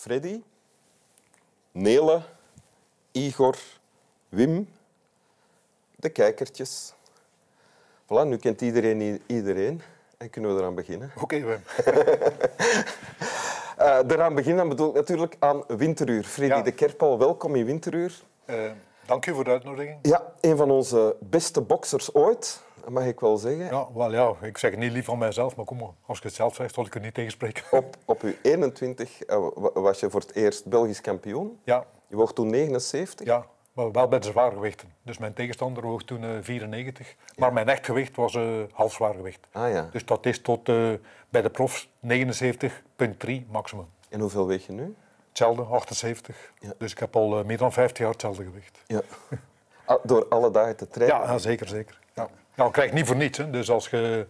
Freddy, Nele, Igor, Wim, de kijkertjes. Voilà, nu kent iedereen iedereen en kunnen we eraan beginnen. Oké, Wim. Eh eraan beginnen bedoel ik natuurlijk aan Winteruur. Freddy Ja. de Kerpel, welkom in Winteruur. Eh, dank u voor de uitnodiging. Ja, een van onze beste boxers ooit, mag ik wel zeggen. Ja, wel ja, ik zeg het niet lief van mijzelf, maar kom maar, als ik het zelf zeg, zal ik het niet tegenspreken. Op, op uw 21 eh, wa- was je voor het eerst Belgisch kampioen. Ja, Je woog toen 79. ja, maar wel bij de zwaargewichten. Dus mijn tegenstander woog toen eh, 94, maar mijn echt gewicht was eh half zwaargewicht. Ah ja. Dus dat is tot eh, bij de profs 79,3 maximum. En hoeveel weeg je nu? Hetzelfde, 78. Ja. Dus ik heb al eh, meer dan 50 jaar hetzelfde gewicht. Ja. Ah, Door alle dagen te trainen. Ja zeker, zeker. Ja. Ja, ik krijg niet voor niets. Hè. Dus als je,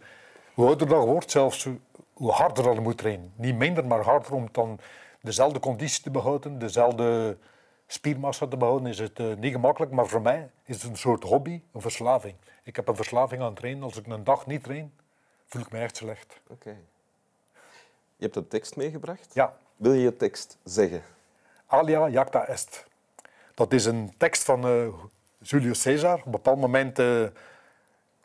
hoe ouder dat wordt, zelfs hoe harder dat je moet trainen. Niet minder, maar harder om dan dezelfde conditie te behouden, dezelfde spiermassa te behouden, is het eh, niet gemakkelijk. Maar voor mij is het een soort hobby, een verslaving. Ik heb een verslaving aan trainen. Als ik een dag niet train, voel ik me echt slecht. Oké. Je hebt een tekst meegebracht. Ja, Wil je je tekst zeggen? Alia jacta est. Dat is een tekst van eh, Julius Caesar. Op een bepaald moment eh,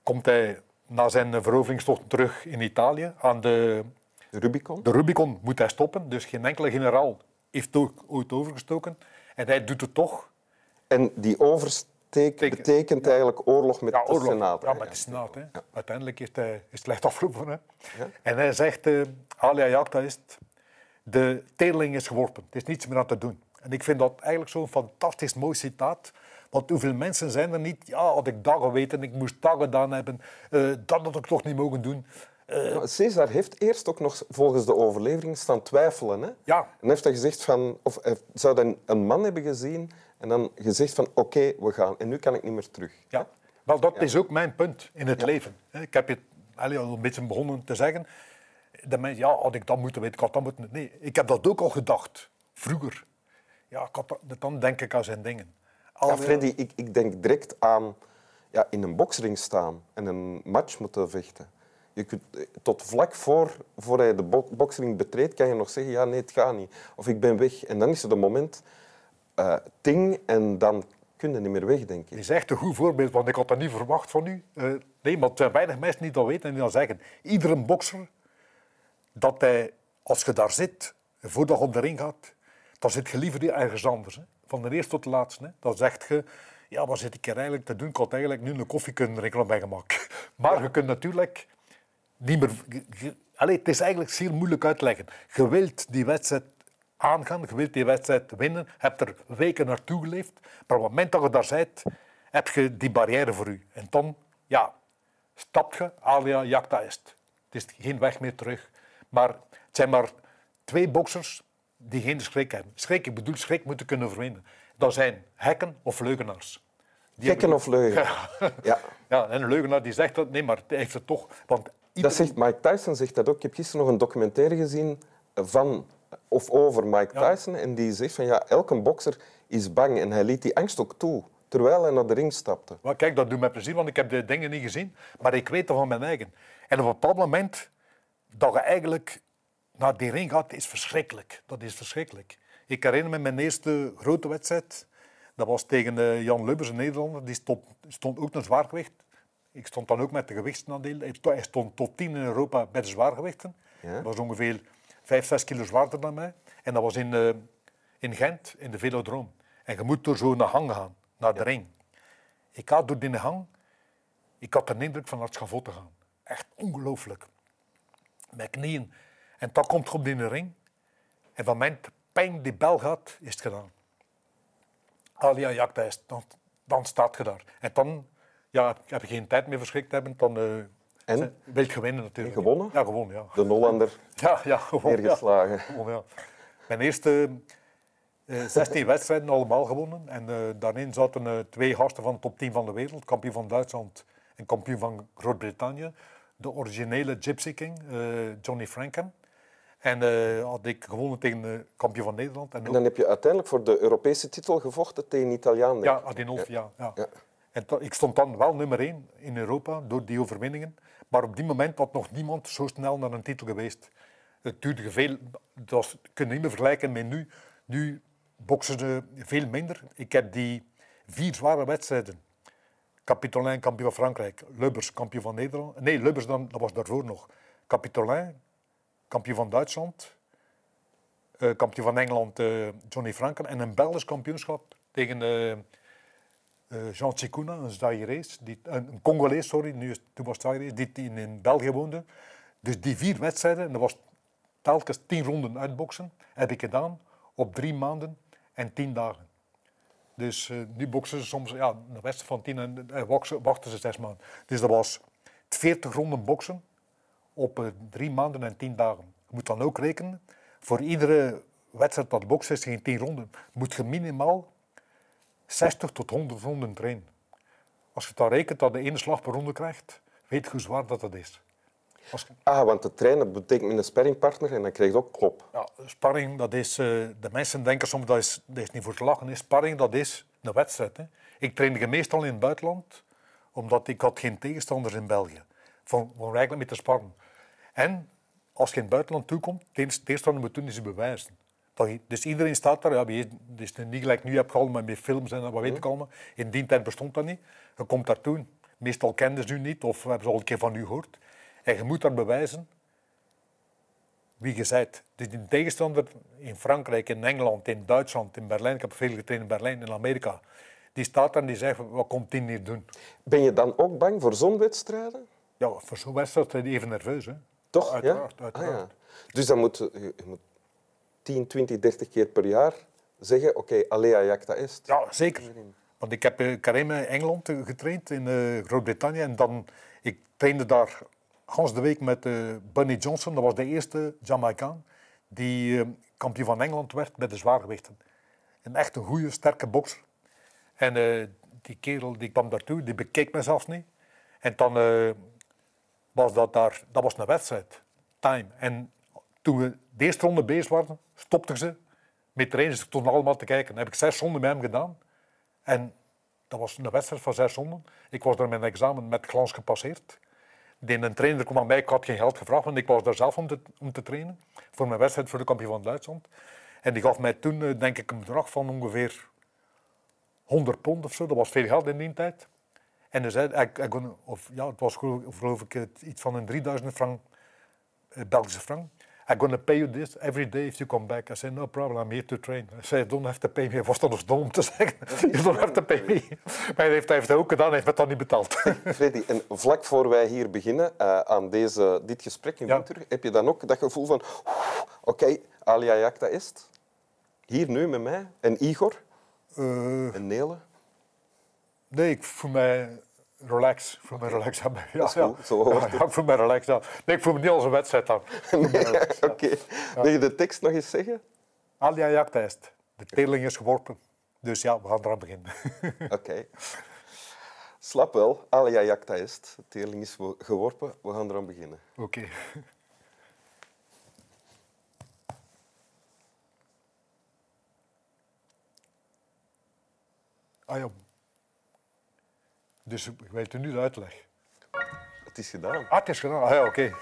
komt hij na zijn veroveringstocht terug in Italië. Aan de, Rubicon? de Rubicon moet hij stoppen, dus geen enkele generaal heeft ook ooit overgestoken. En hij doet het toch. En die oversteek Teken. betekent eigenlijk oorlog met Ja, de oorlog. Senaat. Ja, met de Senaat. Hè. Uiteindelijk is hij, is het slecht afgelopen. Hè. Ja. En hij zegt, eh, alia jacta est, de teerling is geworpen. Het is niets meer aan te doen. En ik vind dat eigenlijk zo'n fantastisch mooi citaat. Want hoeveel mensen zijn er niet? Ja, had ik dat geweten, ik moest dat gedaan hebben. eh, dat had ik toch niet mogen doen. Eh, Ja, Caesar heeft eerst ook nog volgens de overlevering staan twijfelen. Hè? ja, En heeft hij gezegd van, of zou dan een man hebben gezien en dan gezegd van oké, we gaan. En nu kan ik niet meer terug. Ja, wel, dat is ook mijn punt in het leven. Ik heb je allee, al een beetje begonnen te zeggen. De mensen, ja, had ik dat moeten weten, ik had dat moeten... Nee, ik heb dat ook al gedacht, vroeger. Ja, dat, dan denk ik aan zijn dingen. Ja, Al- Freddy, ik, ik denk direct aan ja, in een boksring staan en een match moeten vechten. Je kunt, eh, tot vlak voor, voor hij de bo- boksring betreedt, kan je nog zeggen, ja, nee, het gaat niet. Of ik ben weg. En dan is er een moment, eh, ting, en dan kun je niet meer weg, denk ik. is echt een goed voorbeeld, want ik had dat niet verwacht van u. Eh, nee, maar er zijn weinig mensen die dat weten en die dat zeggen. Iedere bokser, dat hij, als je daar zit, voordat je op de ring gaat, dan zit je liever ergens anders. Hè. Van de eerste tot de laatste. Hè. Dan zegt je, ja, wat zit ik hier eigenlijk te doen? Ik had eigenlijk nu een koffie kunnen drinken op mijn gemak. Maar je kunt natuurlijk niet meer... je- je- het is eigenlijk zeer moeilijk uit te leggen. Je wilt die wedstrijd aangaan, je wilt die wedstrijd winnen, je hebt er weken naartoe geleefd, maar op het moment dat je daar bent, heb je die barrière voor u. En dan, ja, stapt je, alia jacta est. Het is geen weg meer terug. Maar het zijn maar twee boksers die geen schrik hebben. Schrik, ik bedoel schrik moeten kunnen overwinnen. Dat zijn hekken of leugenaars. Die Gekken hebben- of leugen? Ja. Ja, en een leugenaar die zegt dat, nee, maar hij heeft het toch. Want Dat iedereen- zegt Mike Tyson zegt dat ook. Ik heb gisteren nog een documentaire gezien van of over Mike Ja. Tyson. En die zegt van ja, elke bokser is bang. En hij liet die angst ook toe, terwijl hij naar de ring stapte. Maar kijk, dat doet mij plezier, want ik heb de dingen niet gezien. Maar ik weet dat van mijn eigen. En op een bepaald moment dat je eigenlijk naar die ring gaat, is verschrikkelijk. Dat is verschrikkelijk. Ik herinner me mijn eerste grote wedstrijd. Dat was tegen eh, Jan Lubbers, een Nederlander. Die stond, stond ook naar zwaargewicht. Ik stond dan ook met de gewichtsnadeel. Hij sto- Hij stond top 10 in Europa bij de zwaargewichten. Ja. Hij was ongeveer 5, 6 kilo zwaarder dan mij. En dat was in, eh, in Gent, in de Velodroom. En je moet door zo'n hang gaan, naar de ring. Ik ga door die hang. Ik had de indruk van naar het schavot te gaan. Echt ongelooflijk. Mijn knieën. En dan komt je op die ring. En van mijn pijn die bel gaat, is het gedaan. Alia jacta is. Dan, dan staat je daar. En dan ja, heb je geen tijd meer verschrikt hebben. Dan eh En? wil je winnen natuurlijk. En gewonnen? Ja, gewonnen. Ja, De Hollander ja, ja gewonnen. ja. neergeslagen. Gewonnen, ja. Mijn eerste eh 16 wedstrijden allemaal gewonnen. En eh, daarin zaten twee gasten van de top 10 van de wereld. Kampioen van Duitsland en kampioen van Groot-Brittannië. De originele Gypsy King, Johnny Franken. En eh, had ik gewonnen tegen de kampioen van Nederland. En En ook, dan heb je uiteindelijk voor de Europese titel gevochten tegen Italiaan. ja, ik. Adinolfi, ja. ja. Ja. En ik stond dan wel nummer 1 in Europa door die overwinningen. Maar op die moment had nog niemand zo snel naar een titel geweest. Het duurde veel. Dat was- kun je niet meer vergelijken met nu. Nu boksen ze veel minder. Ik heb die vier zware wedstrijden. Capitolin, kampioen van Frankrijk. Lubbers, kampioen van Nederland. Nee, Lubbers dan, dat was daarvoor nog. Capitolin, kampioen van Duitsland. Eh, kampioen van Engeland, eh, Johnny Franken. En een Belgisch kampioenschap tegen eh, Jean Tsikuna, een Zairees, die, een, een Congolees, sorry, nu toen was het die, in, in België woonde. Dus die vier wedstrijden, en dat was telkens tien ronden uitboksen, heb ik gedaan op drie maanden en tien dagen. Dus nu boksen ze soms ja, een wedstrijd van tien en wachten ze zes maanden. Dus dat was 40 ronden boksen op eh, drie maanden en tien dagen. Je moet dan ook rekenen, voor iedere wedstrijd dat boksen is geen tien ronden, moet je minimaal 60 tot 100 ronden trainen. Als je dan rekent dat de ene slag per ronde krijgt, weet je hoe zwaar dat, dat is. Als je- Ah, want te trainen betekent met een sparringpartner en dan krijg je ook klop. ja, sparring, dat is, eh, de mensen denken soms dat is, dat is niet voor te lachen. Is. Sparring, dat is een wedstrijd. Hè. Ik trainde meestal in het buitenland, omdat ik had geen tegenstanders in België. Van, van eigenlijk met te sparren. En als je in het buitenland toekomt, het eerste het eerste wat je moet doen is je bewijzen. Dat je- dus iedereen staat daar, ja, is- het is niet gelijk nu heb je allemaal met films en wat weet ik allemaal. In die tijd bestond dat niet. Je komt daartoe, meestal kenden ze u niet of hebben ze al een keer van u gehoord. En je moet daar bewijzen wie je bent. Dus die tegenstander in Frankrijk, in Engeland, in Duitsland, in Berlijn, ik heb veel getraind in Berlijn, in Amerika, die staat daar en die zegt, wat komt die hier doen? Ben je dan ook bang voor zo'n wedstrijden? Ja, voor zo'n wedstrijd ben je even nerveus. Hè? Toch? Uiteraard, ja? uiteraard. Ah, ja. Dus dan moet je, je moet 10, 20, 30 keer per jaar zeggen, oké, alea jacta est. Ja, zeker. Want ik heb eh, Karim in Engeland eh, getraind, in eh, Groot-Brittannië. En dan, ik trainde daar gans de week met eh, Bunny Johnson. Dat was de eerste Jamaicaan die eh, kampioen van Engeland werd met de zwaargewichten. Een echt een goede, sterke bokser. En eh, die kerel die kwam daartoe, die bekeek me zelfs niet. En dan eh, was dat daar, dat was een wedstrijd, time. En toen we de eerste ronde bezig waren, stopten ze met trainen. Ze stonden allemaal te kijken. Heb ik zes ronden met hem gedaan. En dat was een wedstrijd van zes ronden. Ik was daar mijn examen met glans gepasseerd. Een trainer kwam aan mij, ik had geen geld gevraagd, want ik was daar zelf om te, om te trainen. Voor mijn wedstrijd voor de kampioen van Duitsland. En die gaf mij toen, eh, denk ik, een bedrag van ongeveer 100 pond of zo. Dat was veel geld in die tijd. En hij zei, ik, ik, kon- of, ja, het was geloof, ik iets van een 3000 frank, eh, Belgische frank. I'm to pay you this every day if you come back. I said, no problem, I'm here to train. I said, don't have to pay me. Was dat dus dom om te zeggen? you don't have to pay me. Maar hij heeft, hij heeft het ook gedaan, hij heeft het dan niet betaald. Freddy, en vlak voor wij hier beginnen eh, aan deze, dit gesprek in Ja. Winter, heb je dan ook dat gevoel van, oké, alea jacta est. Hier nu met mij en Igor Eh, en Nele. nee, ik voel mij relax. Ik voel me relax. Ja, ja, Dat is ja. goed, zo hoort Ja, voel me relax. Nee, ik voel me niet als een wedstrijd aan. Ja. Oké, wil je de tekst nog eens zeggen? Alia jacta est. De teerling is geworpen. Dus ja, we gaan eraan beginnen. Oké. Slap wel, alea jacta est. De teerling is wo- geworpen, we gaan eraan beginnen. Oké. Ah ja. Dus ik weet u nu de uitleg. Het is gedaan. Ah, het is gedaan. Ah ja, oké.